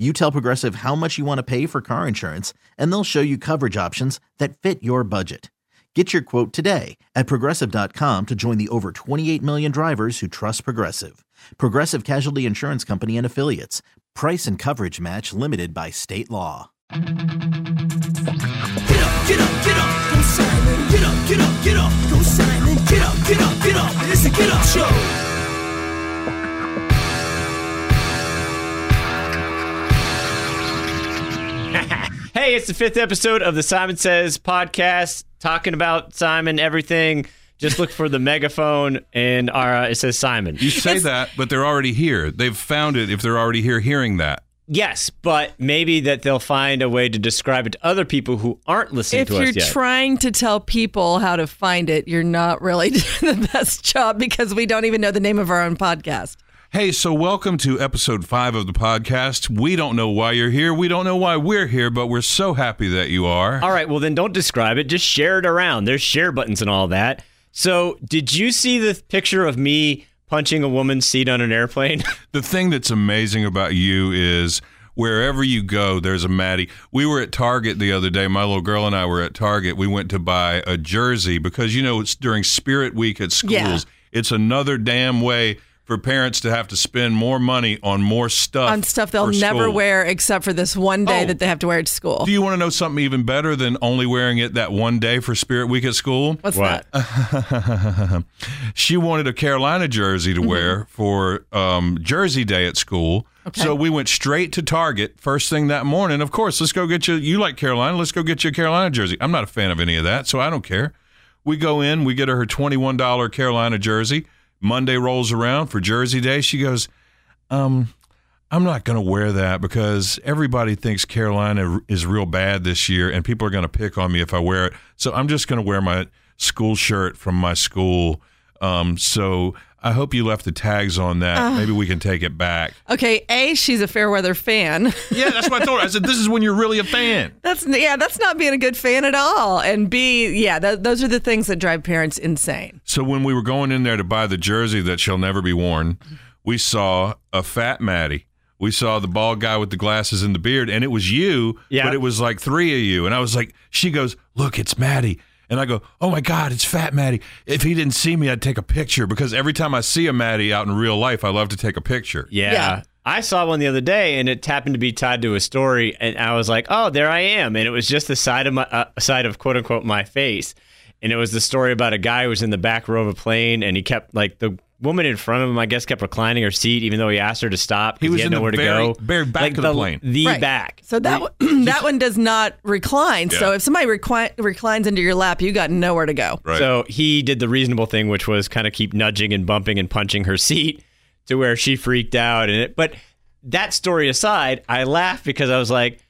You tell Progressive how much you want to pay for car insurance, and they'll show you coverage options that fit your budget. Get your quote today at progressive.com to join the over 28 million drivers who trust Progressive. Progressive Casualty Insurance Company and Affiliates. Price and coverage match limited by state law. Get up, get up, get up, go Simon. Get up, get up, get up, go Simon. Get up, get up, get up. It's a get up show. Hey, it's the fifth episode of the Simon Says podcast, talking about Simon, everything. Just look for the megaphone, and our, uh, it says Simon. You say that, but they're already here. They've found it if they're already here hearing that. Yes, but maybe that they'll find a way to describe it to other people who aren't listening If to you're us yet. trying to tell people how to find it, you're not really doing the best job because we don't even know the name of our own podcast. Hey, so welcome to episode five of the podcast. We don't know why you're here. We don't know why we're here, but we're so happy that you are. all right, well then don't describe it. Just share it around. There's share buttons and all that. So, did you see the picture of me punching a woman's seat on an airplane? The thing that's amazing about you is wherever you go, there's a Maddie. We were at Target the other day. My little girl and I were at Target. We went to buy a jersey because, you know, it's during Spirit Week at schools. Yeah. It's another damn way for parents to have to spend more money on more stuff. On stuff they'll never school. wear except for this one day Oh. that they have to wear it to school. Do you want to know something even better than only wearing it that one day for Spirit Week at school? What's What? that? she wanted a Carolina jersey to wear for um, Jersey Day at school. So we went straight to Target first thing that morning. Of course, let's go get you. You like Carolina? Let's go get you a Carolina jersey. I'm not a fan of any of that, so I don't care. We go in, we get her her $21 Carolina jersey. Monday rolls around for Jersey Day. She goes, um, I'm not going to wear that because everybody thinks Carolina is real bad this year, and people are going to pick on me if I wear it. So I'm just going to wear my school shirt from my school. Um, so I hope you left the tags on that. Ah. Maybe we can take it back. Okay, A, she's a fair weather fan. Yeah, that's what I told her. I said, "This is when you're really a fan." That's yeah, that's not being a good fan at all. And B, yeah, th- those are the things that drive parents insane. So when we were going in there to buy the jersey that shall never be worn, we saw a fat Maddie. We saw the bald guy with the glasses and the beard, and it was you, Yeah. but it was like three of you. And I was like, she goes, Look, it's Maddie. And I go, Oh my God, it's Fat Maddie. If he didn't see me, I'd take a picture because every time I see a Maddie out in real life, I love to take a picture. Yeah. Yeah. I saw one the other day, and it happened to be tied to a story, and I was like, "Oh, there I am!" And it was just the side of my uh, side of quote unquote my face, and it was the story about a guy who was in the back row of a plane, and he kept like the woman in front of him, I guess, kept reclining her seat, even though he asked her to stop. He was had in the nowhere to go. very back like of the plane. the Right. back. So that one, that one does not recline. So if somebody requi- reclines into your lap, you got nowhere to go. Right. So he did the reasonable thing, which was kind of keep nudging and bumping and punching her seat to where she freaked out. And it, but that story aside, I laughed because I was like,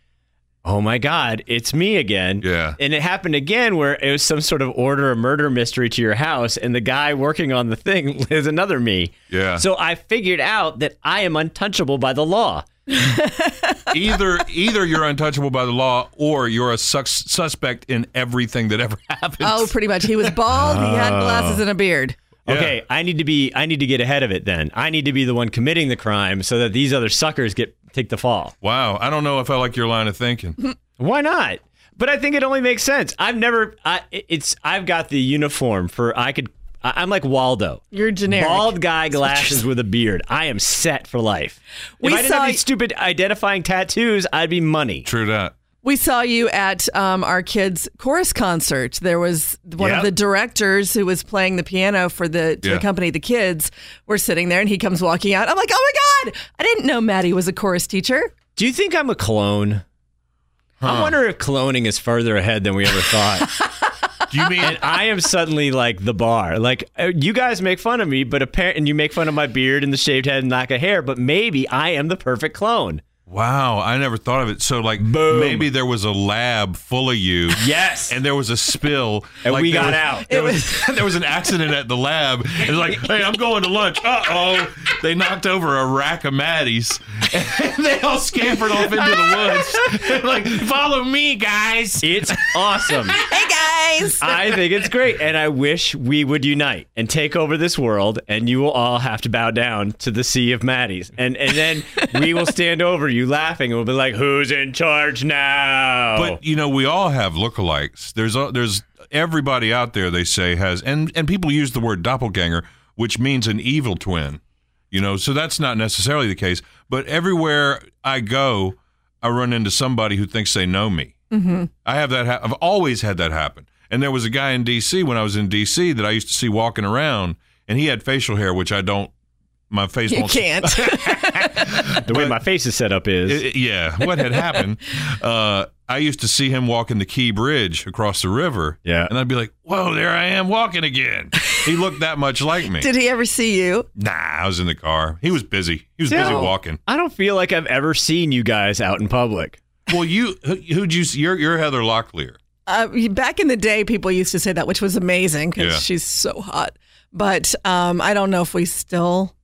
"Oh my god, it's me again!" Yeah. And it happened again where it was some sort of order a murder mystery to your house, and the guy working on the thing is another me. Yeah. So I figured out that I am untouchable by the law. either either you're untouchable by the law or you're a sus- suspect in everything that ever happens. Oh, pretty much. He was bald. he had oh. glasses and a beard. Yeah. Okay, I need to be I need to get ahead of it then. I need to be the one committing the crime so that these other suckers get take the fall. Wow. I don't know if I like your line of thinking. Why not? But I think it only makes sense. I've never I it's I've got the uniform for I could I- I'm like Waldo. You're generic. Bald guy, glasses with a beard. I am set for life. We if I didn't saw- have these stupid identifying tattoos, I'd be money. True that. We saw you at um, our kids' chorus concert. There was one Yep. of the directors who was playing the piano for the to Yeah. accompany the kids. We're sitting there, and he comes walking out. I'm like, oh my god! I didn't know Maddie was a chorus teacher. Do you think I'm a clone? I wonder if cloning is further ahead than we ever thought. Do you mean and I am suddenly like the bar. Like uh, you guys make fun of me, but apparently and you make fun of my beard and the shaved head and lack of hair. But maybe I am the perfect clone. Wow, I never thought of it. So, like, Boom. maybe there was a lab full of you. Yes. And there was a spill. And like we got was- out. There was, there was an accident at the lab. It's like, hey, I'm going to lunch. Uh oh. They knocked over a rack of Maddies. And they all scampered off into the woods. like, follow me, guys. It's awesome. Hey guys! I think it's great, and I wish we would unite and take over this world, and you will all have to bow down to the sea of Maddies, and and then we will stand over you laughing, and we'll be like, "Who's in charge now?" But you know, we all have lookalikes. There's a, there's everybody out there. They say has and and people use the word doppelganger, which means an evil twin. You know, so that's not necessarily the case. But everywhere I go, I run into somebody who thinks they know me. Mm-hmm. I have that. Ha- I've always had that happen. And there was a guy in D.C. when I was in D.C. that I used to see walking around, and he had facial hair, which I don't. My face you won't. can't. the way my face is set up is I- I- yeah, what had happened? Uh, I used to see him walking the Key Bridge across the river. Yeah. and I'd be like, "Whoa, there I am walking again." He looked that much like me. Did he ever see you? nah, I was in the car. He was busy. He was busy walking. I don't feel like I've ever seen you guys out in public. Well, you who, who'd you? see? You're you're Heather Locklear. Uh, back in the day, people used to say that, which was amazing because Yeah. she's so hot. But um, I don't know if we still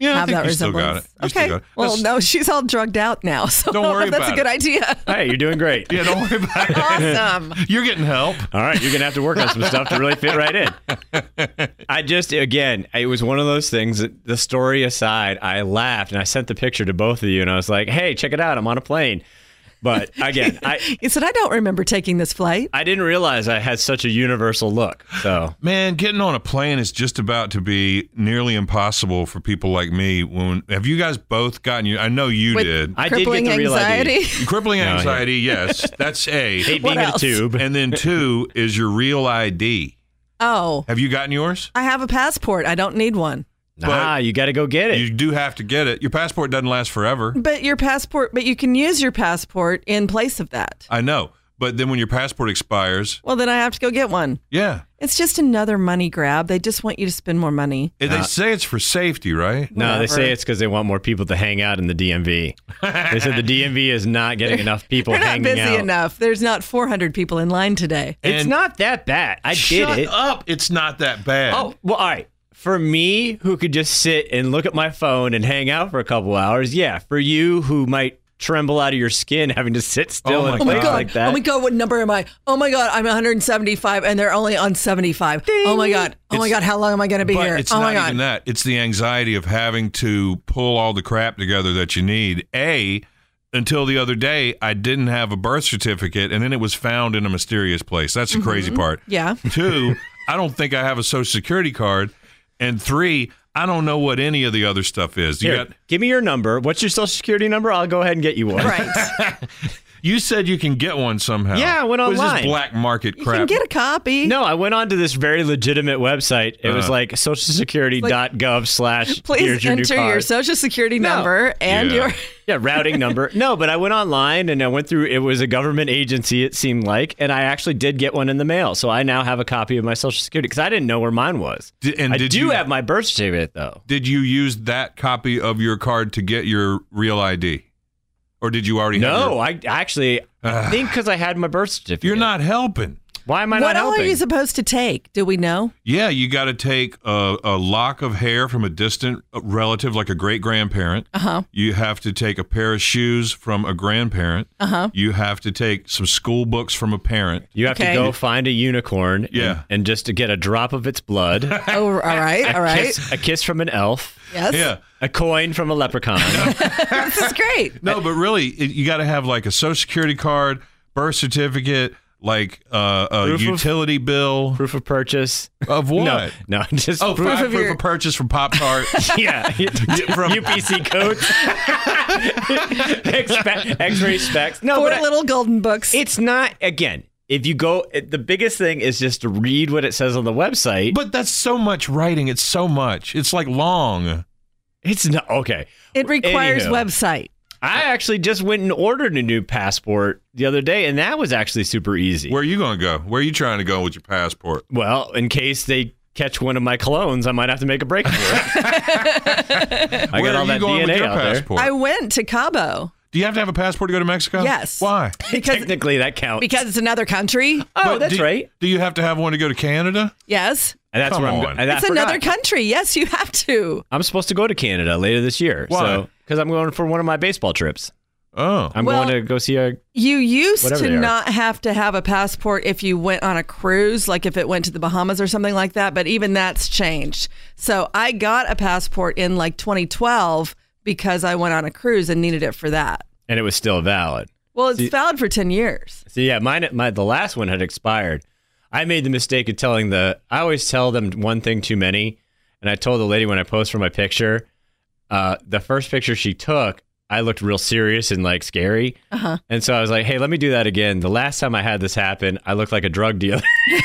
Yeah, I have think that you still got it. You still okay. got it. Well, no, she's all drugged out now, so Don't worry know if that's about a good it. idea. Hey, you're doing great. Yeah, don't worry about it. awesome. You're getting help. All right, you're gonna have to work on some stuff to really fit right in. I just, again, it was one of those things. That the story aside, I laughed and I sent the picture to both of you, and I was like, "Hey, check it out! I'm on a plane." But again, I He said, I don't remember taking this flight. I didn't realize I had such a universal look. So Man, getting on a plane is just about to be nearly impossible for people like me. When have you guys both gotten you? I know you With did. I did get Crippling the real ID. anxiety. Crippling No, yeah. anxiety, yes, that's A. hate What being in a tube. and then two is your real ID. Oh, Have you gotten yours? I have a passport. I don't need one. Nah, you got to go get it. You do have to get it. Your passport doesn't last forever. But your passport, but you can use your passport in place of that. I know. But then when your passport expires, Well, then I have to go get one. yeah. It's just another money grab. They just want you to spend more money. And They say it's for safety, right? no, they Whatever. say it's because they want more people to hang out in the DMV. they said the DMV is not getting enough people They're not hanging busy out. enough. There's not 400 people in line today. It's And- not that bad. I Shut did it. up. It's not that bad. Oh, well, all right. For me, who could just sit and look at my phone and hang out for a couple hours, yeah. For you, who might tremble out of your skin having to sit still Oh in my a Oh my place god! like that. Oh my god! What number am I? Oh my god! I'm 175, and they're only on 75. Oh my god! Oh my god! How long am I going to be But here? it's oh not my god! even that. It's the anxiety of having to pull all the crap together that you need. A, until the other day, I didn't have a birth certificate, and then it was found in a mysterious place. That's the crazy part. Mm-hmm. Yeah. Two, I don't think I have a social security card. And three, I don't know what any of the other stuff is. You Here, got give me your number. What's your social security number? I'll go ahead and get you one. Right. you said you can get one somehow. Yeah, I went What is online. this black market you crap? can get a copy. No, I went on to this very legitimate website. It was Uh. like socialsecurity.gov slash Please here's your new enter your social security No. number and Yeah. your. Yeah, routing number. No, but I went online and I went through. It was a government agency. It seemed like, and I actually did get one in the mail. So I now have a copy of my social security because I didn't know where mine was. Did- and I did do you- have my birth certificate though. Did you use that copy of your card to get your real ID? Or did you already have No, your- I actually I think because I had my birth certificate. You're not helping. Why am I What not all are you supposed to take? Do we know? Yeah, you got to take a, a lock of hair from a distant relative, like a great grandparent. Uh huh. You have to take a pair of shoes from a grandparent. Uh huh. You have to take some school books from a parent. you have Okay. to go find a unicorn. and- Yeah. and, just to get a drop of its blood. Oh, all right, all right. kiss, a kiss from an elf. Yes. Yeah. A coin from a leprechaun. This is great. No, but really, you got to have like a social security card, birth certificate, like uh, a Proof of- utility bill proof of purchase. of what? No, no, just Oh, proof, of proof your- of purchase from Pop Tart. yeah, from- UPC codes. Expe- X-ray specs. No, Four but I- little golden books. it's not. Again, if you go, the biggest thing is just to read what it says on the website. But that's so much writing. It's so much. It's like long. it's not okay. It requires Anywho. website. I actually just went and ordered a new passport the other day, and that was actually super easy. Where are you going to go? Where are you trying to go with your passport? well, in case they catch one of my clones, I might have to make a break for it. I Where got all that going DNA with your out there. I went to Cabo Do you have to have a passport to go to Mexico? Yes. Why? because Technically, that counts. because it's another country. oh, But that's do, right. Do you have to have one to go to Canada? Yes, And that's Come where I'm. on. go- it's another country. Yes, you have to. I'm supposed to go to Canada later this year. Why? So, because I'm going for one of my baseball trips. Oh. I'm Well- going to go see a. You used to not have to have a passport if you went on a cruise, like if it went to the Bahamas or something like that, but even that's changed. So I got a passport in like 2012 because I went on a cruise and needed it for that. And it was still valid. Well, it's See- valid for 10 years. So yeah, mine, my the last one had expired. I made the mistake of telling the. I always tell them one thing too many, and I told the lady when I posed for my picture, uh, the first picture she took, I looked real serious and like scary, uh-huh. and so I was like, "Hey, let me do that again." The last time I had this happen, I looked like a drug dealer.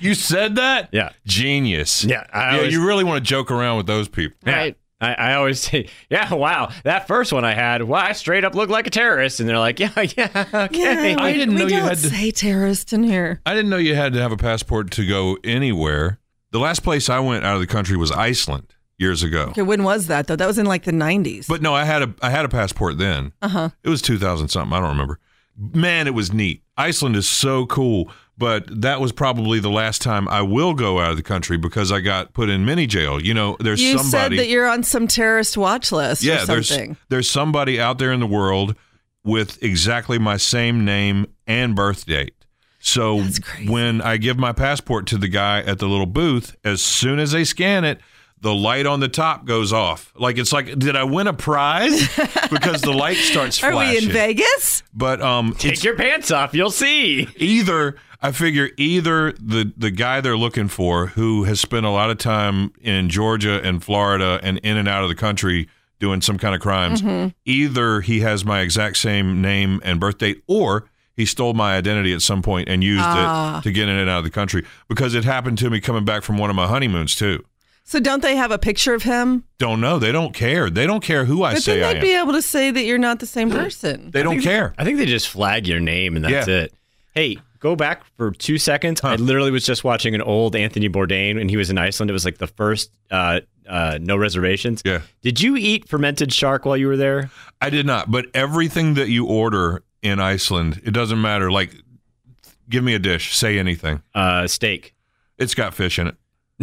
You said that? yeah, Genius. Yeah, I yeah, always- you really want to joke around with those people. Right. I, I always say, "Yeah, wow, that first one I had, well, I straight up looked like a terrorist," and they're like, "Yeah, yeah, okay." Yeah, I we- didn't we know you don't had to- say terrorist in here. I didn't know you had to have a passport to go anywhere. The last place I went out of the country was Iceland years ago. Okay, when was that though? That was in like the 90s. But no, I had a I had a passport then. Uh huh. It was 2000 something. I don't remember. Man, it was neat. Iceland is so cool. But that was probably the last time I will go out of the country because I got put in mini jail. You know, there's you somebody. said that you're on some terrorist watch list yeah, or there's there's somebody out there in the world with exactly my same name and birth date. So when I give my passport to the guy at the little booth, as soon as they scan it, the light on the top goes off. Like it's like, did I win a prize? Because the light starts Are flashing. we in Vegas? But um, Take it's your pants off, you'll see. either I figure either the the guy they're looking for who has spent a lot of time in Georgia and Florida and in and out of the country doing some kind of crimes, either he has my exact same name and birth date or he stole my identity at some point and used it to get in and out of the country because it happened to me coming back from one of my honeymoons too. So don't they have a picture of him? Don't know. They don't care. They don't care who I But say then I they'd am. be able to say that you're not the same person. they don't care. I think they just flag your name and that's Yeah. it. Hey, go back for two seconds. I literally was just watching an old Anthony Bourdain when he was in Iceland. It was like the first uh, uh, no reservations. Yeah. Did you eat fermented shark while you were there? I did not, but everything that you order in Iceland, it doesn't matter. Like, give me a dish, say anything. Uh, steak. It's got fish in it.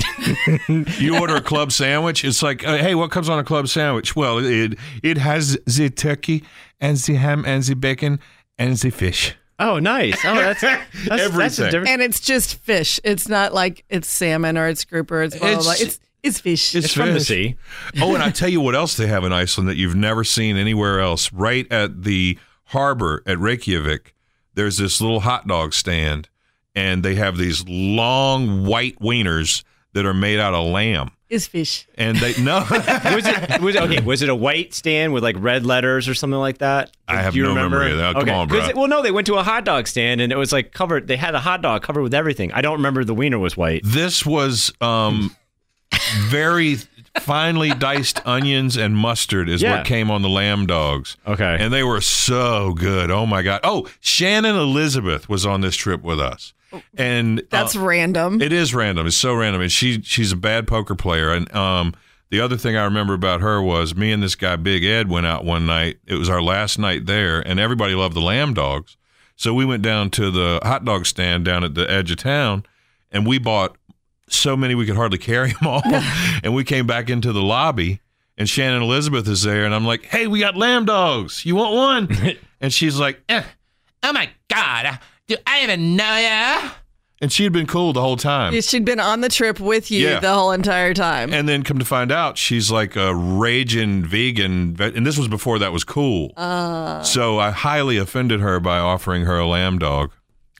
you order a club sandwich, it's like, uh, hey, what comes on a club sandwich? Well, it it has the turkey and the ham and the bacon and the fish. Oh, nice. Oh, that's that's, that's a Everything. different. And it's just fish. It's not like it's salmon or it's grouper. It's blah, blah, blah. It's- It's, it's fish. It's It's from the sea. Oh, and I tell you what else they have in Iceland that you've never seen anywhere else. Right at the harbor at Reykjavik, there's this little hot dog stand, and they have these long white wieners that are made out of lamb. Is fish. And they no, was it was it, okay? Was it a white stand with like red letters or something like that? I have Do you no remember? memory of that. Come okay. on, 'Cause bro. it- well, no, they went to a hot dog stand and it was like covered. They had a hot dog covered with everything. I don't remember the wiener was white. this was um very finely diced onions and mustard is Yeah. what came on the lamb dogs. Okay. And they were so good. Oh my god. Oh, Shannon Elizabeth was on this trip with us. And That's uh, random. It is random. It's so random. And she she's a bad poker player. And um, the other thing I remember about her was me and this guy Big Ed went out one night. It was our last night there, and everybody loved the lamb dogs. So we went down to the hot dog stand down at the edge of town, and we bought so many we could hardly carry them all. and we came back into the lobby, and Shannon Elizabeth is there, and I'm like, "Hey, we got lamb dogs. You want one?" and she's like, eh, "Oh my god, do I even know you?" And she had been cool the whole time. She'd been on the trip with you Yeah. the whole entire time. And then come to find out, she's like a raging vegan, ve- and this was before that was cool. Uh. So I highly offended her by offering her a lamb dog.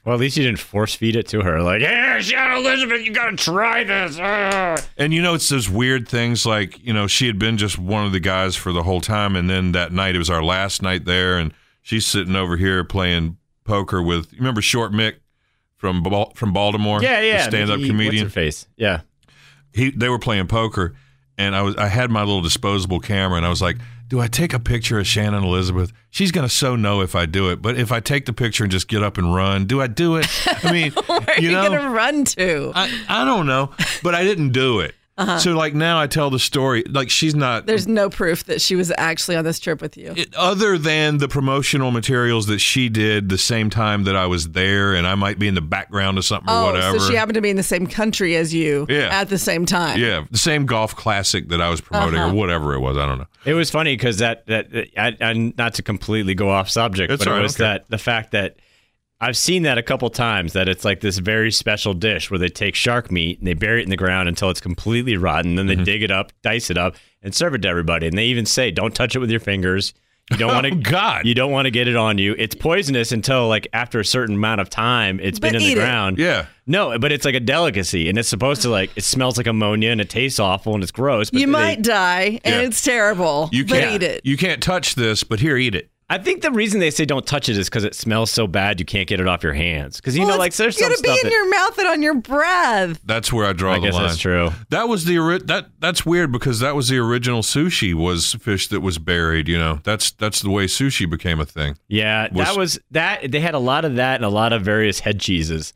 Well, at least you didn't force feed it to her. Like, yeah, Shannon Elizabeth, you gotta try this. Ah." And you know, it's those weird things like, you know, she had been just one of the guys for the whole time. And then that night, it was our last night there. And she's sitting over here playing poker with, you remember Short Mick from, Bal- from Baltimore? Yeah, yeah. Stand up comedian. Face? Yeah. he they were playing poker and I was I had my little disposable camera and I was like, do I take a picture of Shannon Elizabeth? She's gonna so know if I do it, but if I take the picture and just get up and run, do I do it? I mean, Where are you you, know, gonna run to? I I don't know, but I didn't do it. So like now I tell the story like she's not Uh-huh. There's no proof that she was actually on this trip with you. it- other than the promotional materials that she did the same time that I was there and I might be in the background of something or Oh, whatever. so she happened to be in the same country as you Yeah. at the same time. yeah, the same golf classic that I was promoting Uh-huh. or whatever it was. I don't know. It was funny because that that I, I, not to completely go off subject, It's but all right, it was okay. that the fact that I've seen that a couple times that it's like this very special dish where they take shark meat and they bury it in the ground until it's completely rotten, then they Mm-hmm. dig it up, dice it up, and serve it to everybody. And they even say, "Don't touch it with your fingers." You don't want to. Oh, God. You don't want to get it on you. It's poisonous until like after a certain amount of time it's been in the eat it. ground. Yeah. No, but it's like a delicacy, and it's supposed to like it smells like ammonia and it tastes awful and it's gross. But You they- might die, and Yeah. it's terrible. You can't eat it. You can't touch this, but here, eat it. I think the reason they say don't touch it is because it smells so bad you can't get it off your hands. Because you well, know, like it's there's some gonna be in that, your mouth and on your breath. That's where I draw I the guess line. that's true. That was the that that's weird because that was the original sushi was fish that was buried. You know, that's that's the way sushi became a thing Yeah, Was- that was that. They had a lot of that and a lot of various head cheeses.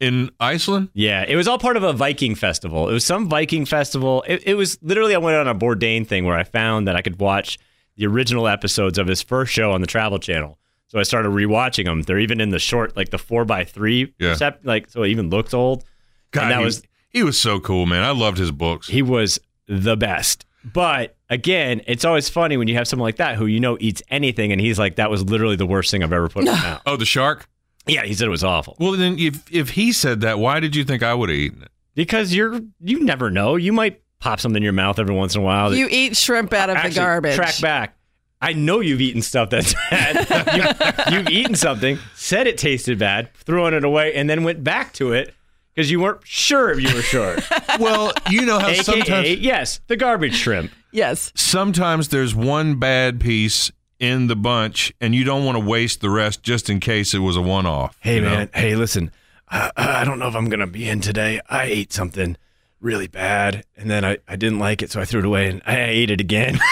in Iceland. Yeah, it was all part of a Viking festival. It was some Viking festival. It, it was literally I went on a Bourdain thing where I found that I could watch the original episodes of his first show on the Travel Channel. So I started rewatching them. They're even in the short, like the four by three, Yeah. percep- like so it even looks old. God, and that he, was he was so cool, man. I loved his books. he was the best. But again, it's always funny when you have someone like that who you know eats anything, and he's like, "That was literally the worst thing I've ever put in my mouth." oh, the shark. Yeah, he said it was awful Well, then if if he said that, why did you think I would have eaten it? because you're you never know. You might pop something in your mouth every once in a while. You eat shrimp out of Actually, the garbage. Track back. I know you've eaten stuff that's bad. you, you've eaten something, said it tasted bad, thrown it away, and then went back to it because you weren't sure if you were sure. Well, you know how AKA, sometimes yes, the garbage shrimp. Yes. sometimes there's one bad piece in the bunch, and you don't want to waste the rest just in case it was a one off. Hey man, hey listen, I, I don't know if I'm gonna be in today. I ate something really bad, and then I, I didn't like it, so I threw it away, and I ate it again.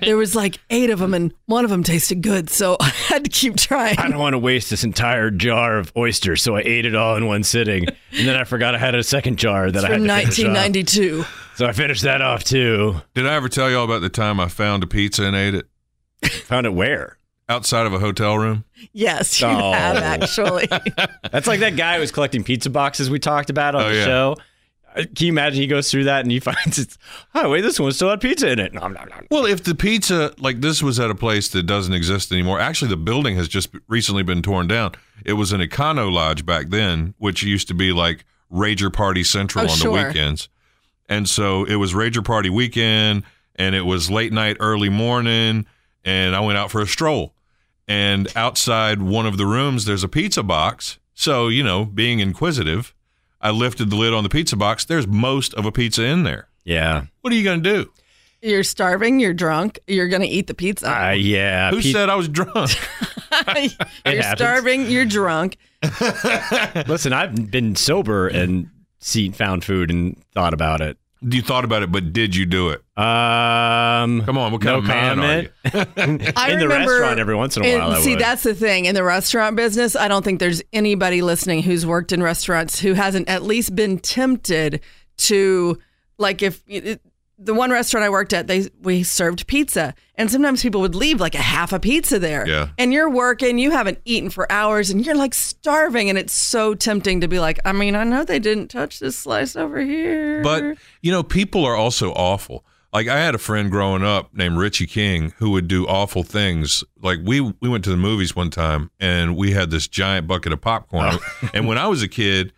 There was like eight of them, and one of them tasted good, so I had to keep trying. I don't want to waste this entire jar of oysters, so I ate it all in one sitting, and then I forgot I had a second jar that I had From to finish off. 1992. So I finished that off too. Did I ever tell y'all about the time I found a pizza and ate it Found it where? Outside of a hotel room? Yes, you Oh. have actually. That's like that guy who was collecting pizza boxes we talked about on Oh, the yeah. show. Uh, Can you imagine he goes through that and he finds it's, oh, wait, this one still had pizza in it. Nom, nom, nom. Well, if the pizza, like this was at a place that doesn't exist anymore, actually, the building has just recently been torn down. It was an Econo Lodge back then, which used to be like Rager Party Central Oh, on sure. the weekends. And so it was Rager Party weekend, and it was late night, early morning, and I went out for a stroll. And outside one of the rooms, there's a pizza box. So, you know, being inquisitive, I lifted the lid on the pizza box. There's most of a pizza in there. Yeah. What are you going to do? You're starving, you're drunk, you're going to eat the pizza. Uh, yeah. Who Pi- said I was drunk? you're happens. starving, you're drunk. Listen, I've been sober and seen found food and thought about it. You thought about it, but did you do it? Um, Come on, what kind no of man are comment. I in the remember- restaurant every once in a And while. I see, would. that's the thing. In the restaurant business, I don't think there's anybody listening who's worked in restaurants who hasn't at least been tempted to, like, if it, the one restaurant I worked at, they we served pizza, and sometimes people would leave like a half a pizza there. Yeah. And you're working, you haven't eaten for hours, and you're like starving, and it's so tempting to be like, I mean, I know they didn't touch this slice over here, But you know, people are also awful. Like I had a friend growing up named Richie King who would do awful things. Like we we went to the movies one time and we had this giant bucket of popcorn. Oh. and when I was a kid,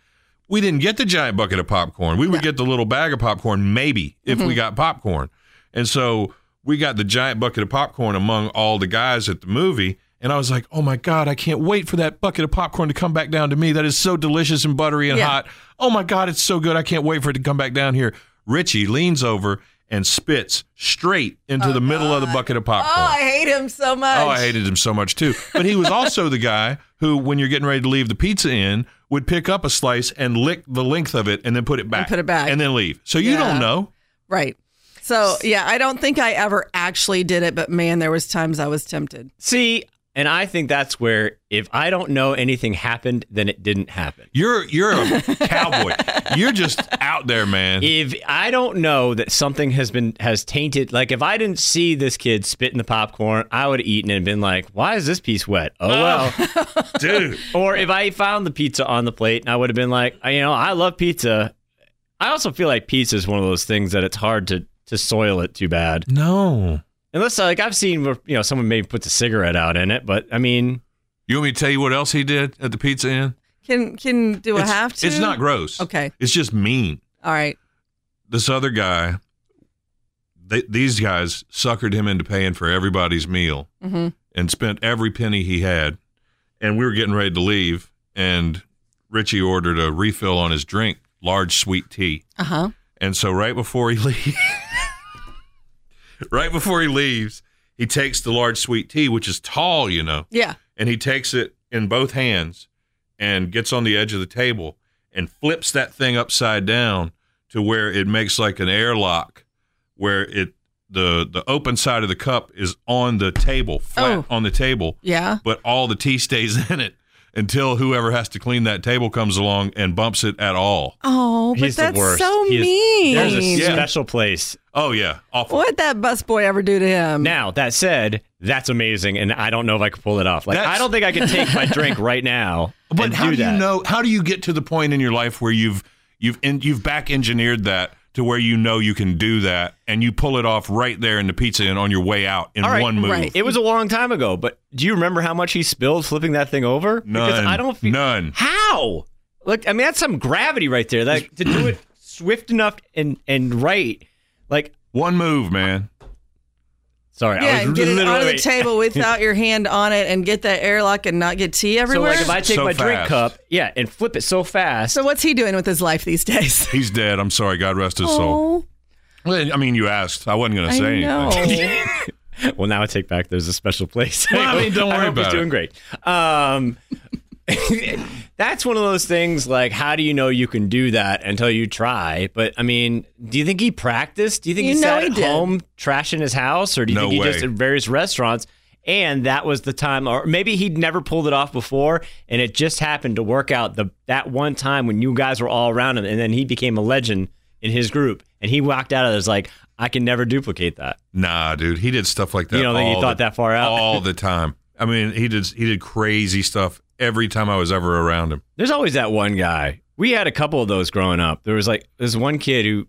we didn't get the giant bucket of popcorn. We would get the little bag of popcorn maybe if we mm-hmm. got popcorn. And so we got the giant bucket of popcorn among all the guys at the movie And I was like, oh my God, I can't wait for that bucket of popcorn to come back down to me. That is so delicious and buttery and Yeah. hot. Oh my God, it's so good. I can't wait for it to come back down here. Richie leans over and spits straight into oh the middle of the bucket of popcorn. Oh. I hate him so much. Oh, I hated him so much too. But he was also the guy who, when you're getting ready to leave the pizza in, would pick up a slice and lick the length of it and then put it back. put it back. And then leave. So you Yeah. don't know. Right. So yeah, I don't think I ever actually did it, but man, there was times I was tempted. See, and I think that's where if I don't know anything happened, then it didn't happen. You're you're a cowboy. You're just out there, man. If I don't know that something has been has tainted, like if I didn't see this kid spitting the popcorn, I would have eaten it and been like, "Why is this piece wet?" Oh, oh. well. Dude. or if I found the pizza on the plate, and I would have been like, you know, I love pizza. I also feel like pizza is one of those things that it's hard to to soil it too bad. No. Unless like I've seen where you know someone maybe puts a cigarette out in it, but I mean, You want me to tell you what else he did at the pizza inn? Can can do it's, I have to? It's not gross. Okay. It's just mean. All right. This other guy, they, these guys suckered him into paying for everybody's meal Mm-hmm. and spent every penny he had. And we were getting ready to leave, and Richie ordered a refill on his drink, large sweet tea. Uh huh. And so right before he leaves, right before he leaves, he takes the large sweet tea, which is tall, you know, Yeah. and he takes it in both hands and gets on the edge of the table and flips that thing upside down to where it makes like an airlock where it the the open side of the cup is on the table flat Oh. on the table Yeah. but all the tea stays in it until whoever has to clean that table comes along and bumps it at all Oh, but he's that's the worst. so He is- mean. There's a Yeah. special place. oh yeah awful What'd that busboy ever do to him? Now that said, that's amazing, and I don't know if I could pull it off. Like That's- I don't think I could take my drink right now But and how do do, that. you know? How do you get to the point in your life where you've you've in, you've back engineered that to where you know you can do that and you pull it off right there in the pizza and on your way out in right, one move? right. It was a long time ago, but do you remember how much he spilled flipping that thing over? None. Because I don't feel None. how. Look, I mean that's some gravity right there. Like to do it swift enough and and right. Like One move, man. Sorry, Yeah, I and was get it literally on the table without your hand on it and get that airlock and not get tea So everywhere. like if I take So my drink cup, yeah, and flip it so fast. so what's he doing with his life these days? He's dead. I'm sorry. God rest his soul. Oh, Well, I mean, you asked. I wasn't going to say know. anything. well, now I take back. There's a special place. Well, I mean, don't worry I hope about he's it. doing great. Um, that's one of those things. Like, how do you know you can do that until you try? But I mean, do you think he practiced? Do you think You he know sat he at did. home trashing his house, or do you No think he just way. at various restaurants? And that was the time, or maybe he'd never pulled it off before, and it just happened to work out the that one time when you guys were all around him, and then he became a legend in his group, and he walked out of it as like, I can never duplicate that. Nah, dude. He did stuff like that. You don't think he all thought the- that far out? all the time. I mean, he did. He did crazy stuff every time I was ever around him. There's always that one guy. We had a couple of those growing up. There was like this one kid who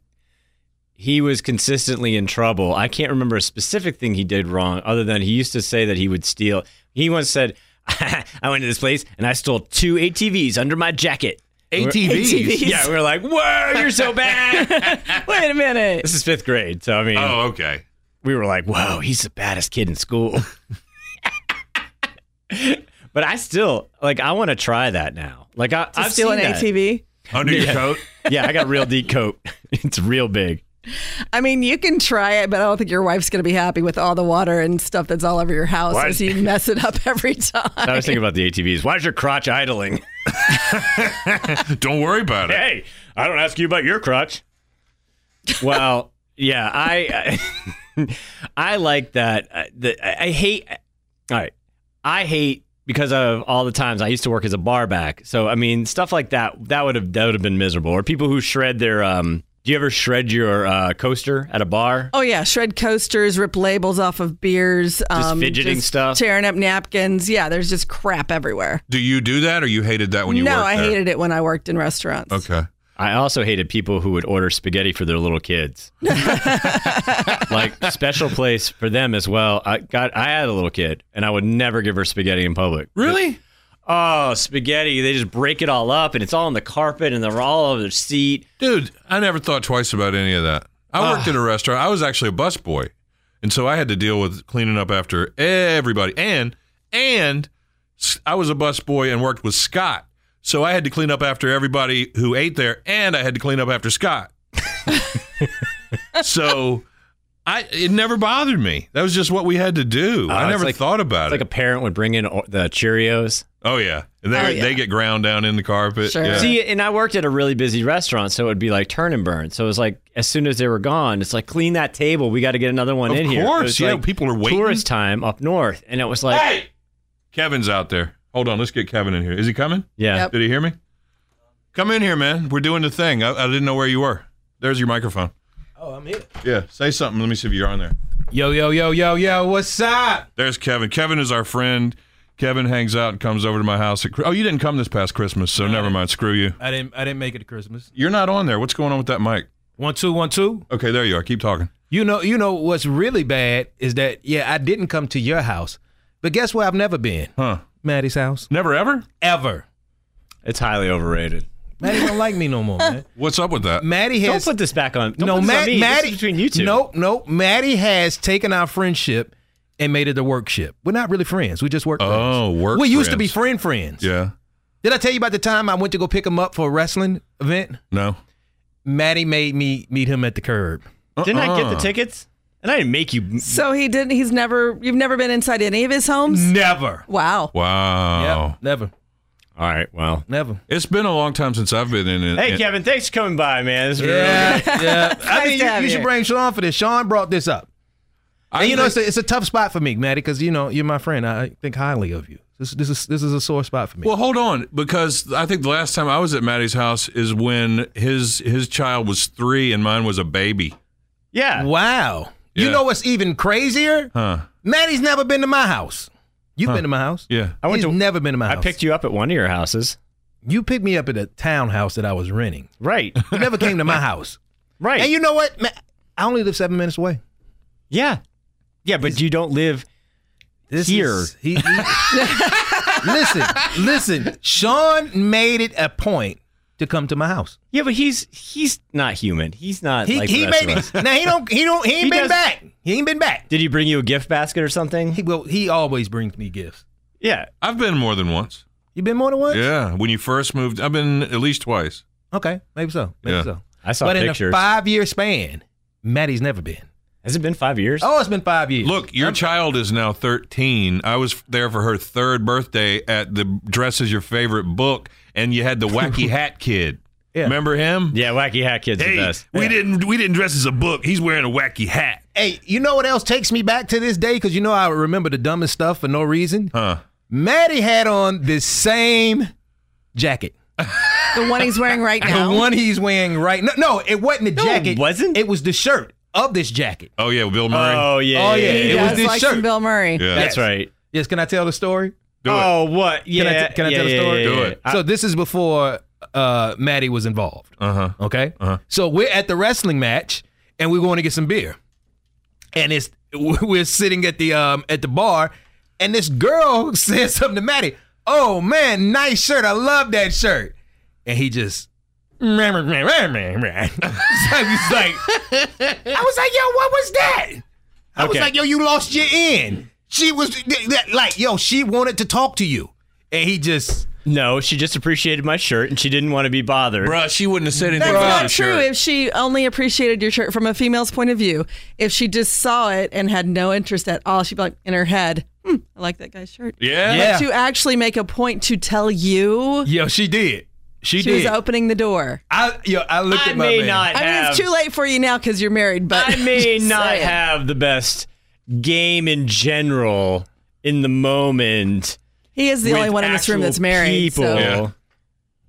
he was consistently in trouble. I can't remember a specific thing he did wrong, other than he used to say that he would steal. He once said, "I went to this place and I stole two ATVs under my jacket." ATVs. ATVs. Yeah, we were like, "Whoa, you're so bad!" wait a minute. this is fifth grade, so I mean, Oh, okay. we were like, "Whoa, he's the baddest kid in school." but I still like. I want to try that now. Like I, To I've steal seen an that. ATV. Under your coat. yeah, I got real deep coat. It's real big. I mean, you can try it, but I don't think your wife's going to be happy with all the water and stuff that's all over your house Why- as you mess it up every time. I was thinking about the ATVs. Why is your crotch idling? Don't worry about it. hey, I don't ask you about your crotch. Well, yeah, I I, I like that. uh, The, I I hate. All right, I hate because of all the times I used to work as a bar back. So I mean, stuff like that that would have that would have been miserable. Or people who shred their um. Do you ever shred your uh, coaster at a bar? Oh yeah, shred coasters, rip labels off of beers, um, fidgeting stuff? tearing up napkins. Yeah, there's just crap everywhere. Do you do that, or you hated that when you no, worked I there? hated it when I worked in restaurants. Okay. I also hated people who would order spaghetti for their little kids. like special place for them as well. I got I had a little kid and I would never give her spaghetti in public. Really? Oh, spaghetti. They just break it all up and it's all on the carpet and they're all over the seat. Dude, I never thought twice about any of that. I worked at a restaurant. I was actually a busboy. And so I had to deal with cleaning up after everybody. And And I was a busboy and worked with Scott. So I had to clean up after everybody who ate there, and I had to clean up after Scott. so I it never bothered me. That was just what we had to do. Oh, I never like- thought about It's it. like a parent would bring in the Cheerios. oh yeah, and they Oh, yeah. they get ground down in the carpet. Sure. Yeah. See, and I worked at a really busy restaurant, so it would be like turn and burn. So it was like as soon as they were gone, it's like clean that table. We got to get another one Of in here. Of course, was yeah, like people are waiting. Tourist time up north, and it was like, hey, Kevin's out there. Hold on, let's get Kevin in here. Is he coming? yeah, Yep. Did he hear me? Come in here, man. We're doing the thing. I, I didn't know where you were. There's your microphone. Oh, I'm here. Yeah, say something. Let me see if you're on there. Yo, yo, yo, yo, yo, what's up? There's Kevin. Kevin is our friend. Kevin hangs out and comes over to my house. At, oh, you didn't come this past Christmas, so never mind. Screw you. I didn't I didn't make it to Christmas. You're not on there. What's going on with that mic? One two one two. Okay, there you are. Keep talking. You know you know what's really bad is that yeah, I didn't come to your house. But guess where I've never been? Huh? Maddie's house. Never ever? Ever. it's highly overrated. Maddie don't like me no more, man. What's up with that? Maddie Don't put this back on. Don't no, put this on Matt, me. This Maddie is between you two. Nope, nope. Maddie has taken our friendship and made it a workship. We're not really friends. We just work. Oh, friends. work We used to be friends. friend friends. Yeah. Did I tell you about the time I went to go pick him up for a wrestling event? No. Maddie made me meet him at the curb. Didn't I get the Uh-uh. tickets? And I didn't make you. So he didn't. He's never. You've never been inside any of his homes. Never. Wow. Wow. Yep, never. All right. Well. Never. It's been a long time since I've been in it. Hey, Kevin. Thanks for coming by, man. This is Yeah, really yeah. I Nice mean, to you, you you. should bring Sean for this. Sean brought this up. I And you know, think- it's a, it's a tough spot for me, Maddie, because you know you're my friend. I think highly of you. This this is this is a sore spot for me. Well, hold on, because I think the last time I was at Maddie's house is when his his child was three and mine was a baby. Yeah. wow. You know what's even crazier? Huh? Maddie's never been to my house. You've been to my house. Yeah. I went He's to. never been to my I house. I picked you up at one of your houses. You picked me up at a townhouse that I was renting. Right. You never came to my house. Right. And you know what? Ma- I only live seven minutes away. yeah. Yeah, but you don't live. This Here. is- he, he- listen, listen. Sean made it a point to come to my house. Yeah, but he's he's not human. He's not He like he the rest made of it. Now he don't he don't he ain't He been does- back. He ain't been back. Did he bring you a gift basket or something? He well he always brings me gifts. yeah. I've been more than once. You been more than once? Yeah. When you first moved, I've been at least twice. Okay, maybe so. Maybe Yeah. so. I saw but in a five year span, Maddie's never been. Has it been five years? Oh, it's been five years. Look, your child is now 13. I was there for her third birthday at the Dress is Your Favorite book, and you had the wacky hat kid. Yeah. Remember him? Yeah, Wacky Hat Kid's the best. we didn't we didn't dress as a book. He's wearing a wacky hat. Hey, you know what else takes me back to this day? Because you know I remember the dumbest stuff for no reason. Huh? Maddie had on the same jacket. The one he's wearing right now. The one he's wearing right. No, no, it wasn't the No, it jacket. wasn't? It was the shirt of this jacket. Oh yeah, Bill Murray. Oh yeah. Oh, yeah. He It was does this like shirt. some Bill Murray. yeah. That's Yes. right. Yes, can I tell the story? Do it. oh what? Yeah. Can I t- can I yeah, tell the yeah, story? yeah, Do it. So this is before uh, Maddie was involved. Uh huh. Okay. Uh-huh. So we're at the wrestling match and we're going to get some beer. And it's we're sitting at the um at the bar and this girl says something to Maddie. Oh man, nice shirt. I love that shirt. And he just so he's like I was like, yo, what was that? I was like, yo, you lost your end. She was like, yo, she wanted to talk to you. And he just no, she just appreciated my shirt and she didn't want to be bothered. Bruh, she wouldn't have said anything That's about not the true. shirt. If she only appreciated your shirt from a female's point of view, if she just saw it and had no interest at all, she'd be like in her head, hmm, "I like that guy's shirt." yeah. Yeah. To actually make a point to tell you, Yo, she did. She, she did. was opening the door. I yo, I looked I at my may man. not I mean, have. it's too late for you now because you're married, but I may not saying. have the best game in general in the moment. He is the only one in this room that's married. People. so- Yeah.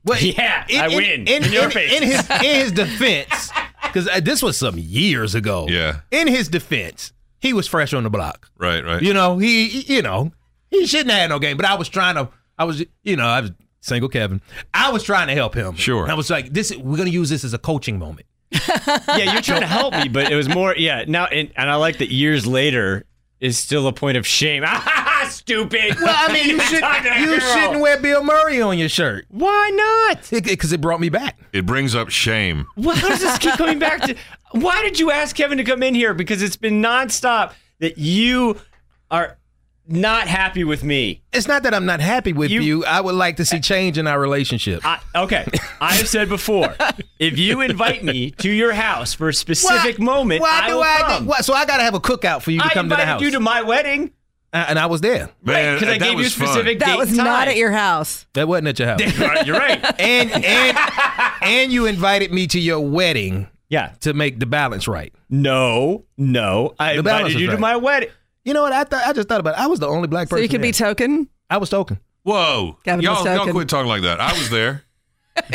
Well, Yeah, I win. In, In your in- face. in his in his defense, because uh, this was some years ago. Yeah. In his defense, he was fresh on the block. Right. Right. You know, he, he- you know, he shouldn't have had no game. But I was trying to, I was, you know, I was single Kevin. I was trying to help him. Sure. And I was like, this, we're gonna use this as a coaching moment. Yeah, you're trying to help me, but it was more. Yeah, now and, and I like that years later is still a point of shame. Stupid. Well, I mean, you should, you shouldn't wear Bill Murray on your shirt Why not? because it brought me back. It brings up shame. Why does this keep coming back to? Why did you ask Kevin to come in here? Because it's been nonstop that you are not happy with me. It's not that I'm not happy with You- you. I would like to see change in our relationship. I, okay, I have said before, if you invite me to your house for a specific moment, Why I do will I? come. Why, so I got to have a cookout for you to I come to the invited house. you to my wedding Uh, and I was there. Man, because I that gave you a was fun. specific date That was time. not at your house. That wasn't at your house. Right, You're right. and and and you invited me to your wedding Yeah. to make the balance right. No, no. I The invited is you to my wedding. You know what? I thought I just thought about it. I was the only black person. So you could be token. I was token. Whoa. Gavin y'all, was y'all token. quit talking like that. I was there.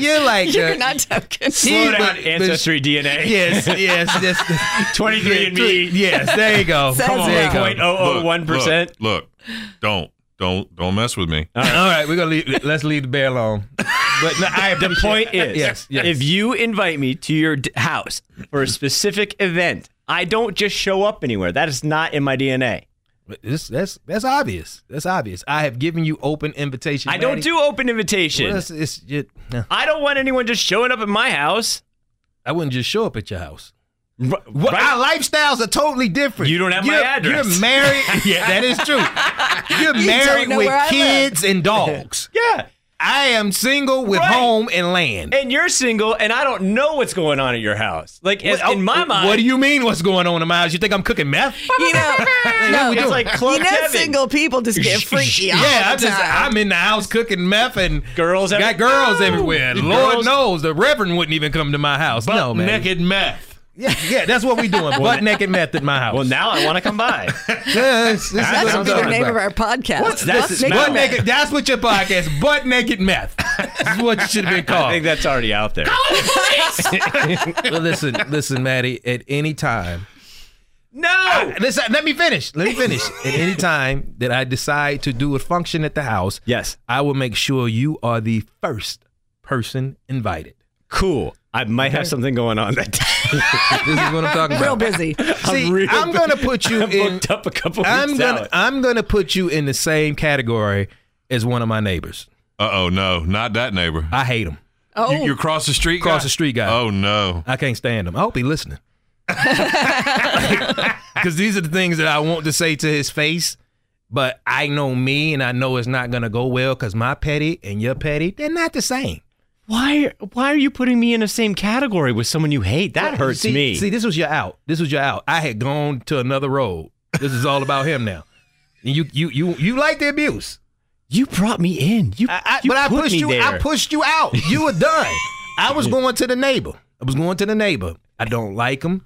You're like You're uh, not token. Slow down, but- ancestry DNA. Yes, yes, yes. 23 and me. Yes, there you go. Says Come on, there you go. Point oh oh one percent. Look, look, look, don't, don't, don't mess with me. All right, we're gonna leave. Let's leave the bear alone. But no, I The point is, Yes, yes. if you invite me to your d- house for a specific event, I don't just show up anywhere. That is not in my DNA. This, that's that's obvious. That's obvious. I have given you open invitation. I don't do open invitation. Well, it's, it's just, no. I don't want anyone just showing up at my house. I wouldn't just show up at your house. R- Well, right? Our lifestyles are totally different. You don't have my You're- address. You're married. yeah, that is true. You're You married with kids and dogs. yeah. I am single with Right. home and land. And you're single, and I don't know what's going on at your house. Like What- in my oh, mind, What do you mean? What's going on in my house? You think I'm cooking meth? You know, no, It's like Club you know, Kevin. single people just get freaky. all Yeah, I the just time. I'm in the house cooking meth and Girls got every- girls No. everywhere. The Lord girls- knows the Reverend wouldn't even come to my house. no, man. naked meth. Yeah, yeah, that's what we're doing. Butt naked meth at my house. Well, now I want to come by. Yes, this is that what should I'm be the name about. of our podcast. What's that? Butt Butt Butt Meth. naked. That's what your podcast. Butt naked meth. This is what you should have been I called. think that's already out there. well, listen, listen, Maddie. At any time, No. listen. Let me finish. Let me finish. at any time that I decide to do a function at the house, Yes. I will make sure you are the first person invited. Cool. I might have something going on that day. This is what I'm talking about. Real busy. See, real I'm gonna put you I'm in. up a couple I'm weeks gonna out. I'm gonna put you in the same category as one of my neighbors. Uh oh, no, not that neighbor. I hate him. Oh, You, you're across the street. Across guy? the street guy. Oh no. I can't stand him. I hope he listening. Because these are the things that I want to say to his face, but I know me and I know it's not gonna go well because my petty and your petty, they're not the same. Why? Why are you putting me in the same category with someone you hate? That hurts see, me. See, this was your out. This was your out. I had gone to another road. This is all about him now. And you you you you like the abuse. you brought me in. You, I, I, you but I pushed you. there. I pushed you out. You were done. I was going to the neighbor. I was going to the neighbor. I don't like him.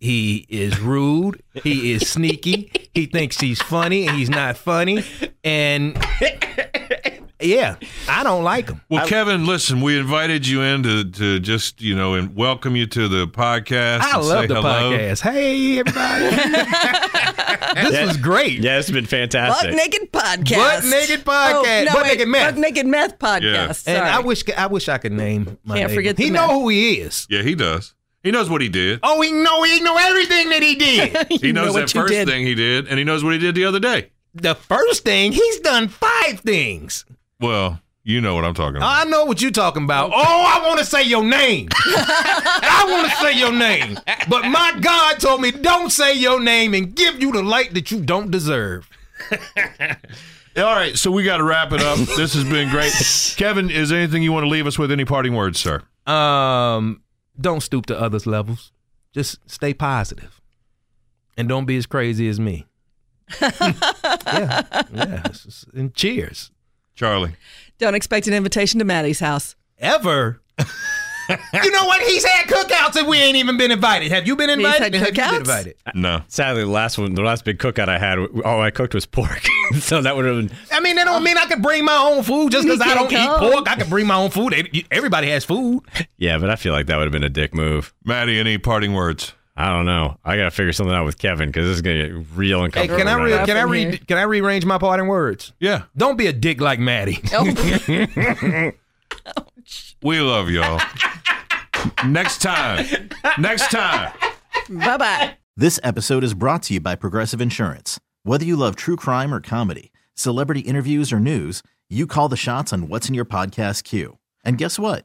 He is rude. He is sneaky. He thinks he's funny and he's not funny. And yeah, I don't like them. Well, Kevin, listen, we invited you in to, to just, you know, and welcome you to the podcast. I and love say the hello. podcast. Hey, everybody. this was great. yeah, it's been Butt fantastic. Naked Podcast. Butt Naked Podcast. Oh, no, Butt wait, Naked Meth. Butt Naked Meth Podcast. Yeah. And Sorry. I wish I wish I could name my Can't neighbor. forget He the know meth. who he is. Yeah, he does. He knows what he did. Oh, he know he know everything that he did. He knows what that first did. thing he did, and he knows what he did the other day. the first thing, he's done five things. Well, you know what I'm talking about. I know what you're talking about. Oh, I want to say your name. I want to say your name. But my God told me don't say your name and give you the light that you don't deserve. All right, so we got to wrap it up. this has been great. Kevin, is there anything you want to leave us with? Any parting words, sir? Um, don't stoop to others' levels. Just stay positive. And don't be as crazy as me. yeah. Yeah. And cheers. Charlie. Don't expect an invitation to Maddie's house. Ever. you know what? He's had cookouts and we ain't even been invited. Have you been He's invited? had Have you been cookouts? invited? Uh, no. Sadly, the last one, the last big cookout I had, all I cooked was pork. so that would have been. I mean, that don't mean I can bring my own food just because I don't can't eat pork. I can bring my own food. Everybody has food. Yeah, but I feel like that would have been a dick move. Maddie, any parting words? I don't know. I gotta figure something out with Kevin because this is gonna get real Hey, uncomfortable. can I re- now. can I Up in re- here. can I rearrange my parting words? Yeah. Don't be a dick like Maddie. Oh, We love y'all. Next time. Next time. bye bye. This episode is brought to you by Progressive Insurance. Whether you love true crime or comedy, celebrity interviews or news, you call the shots on what's in your podcast queue. And guess what?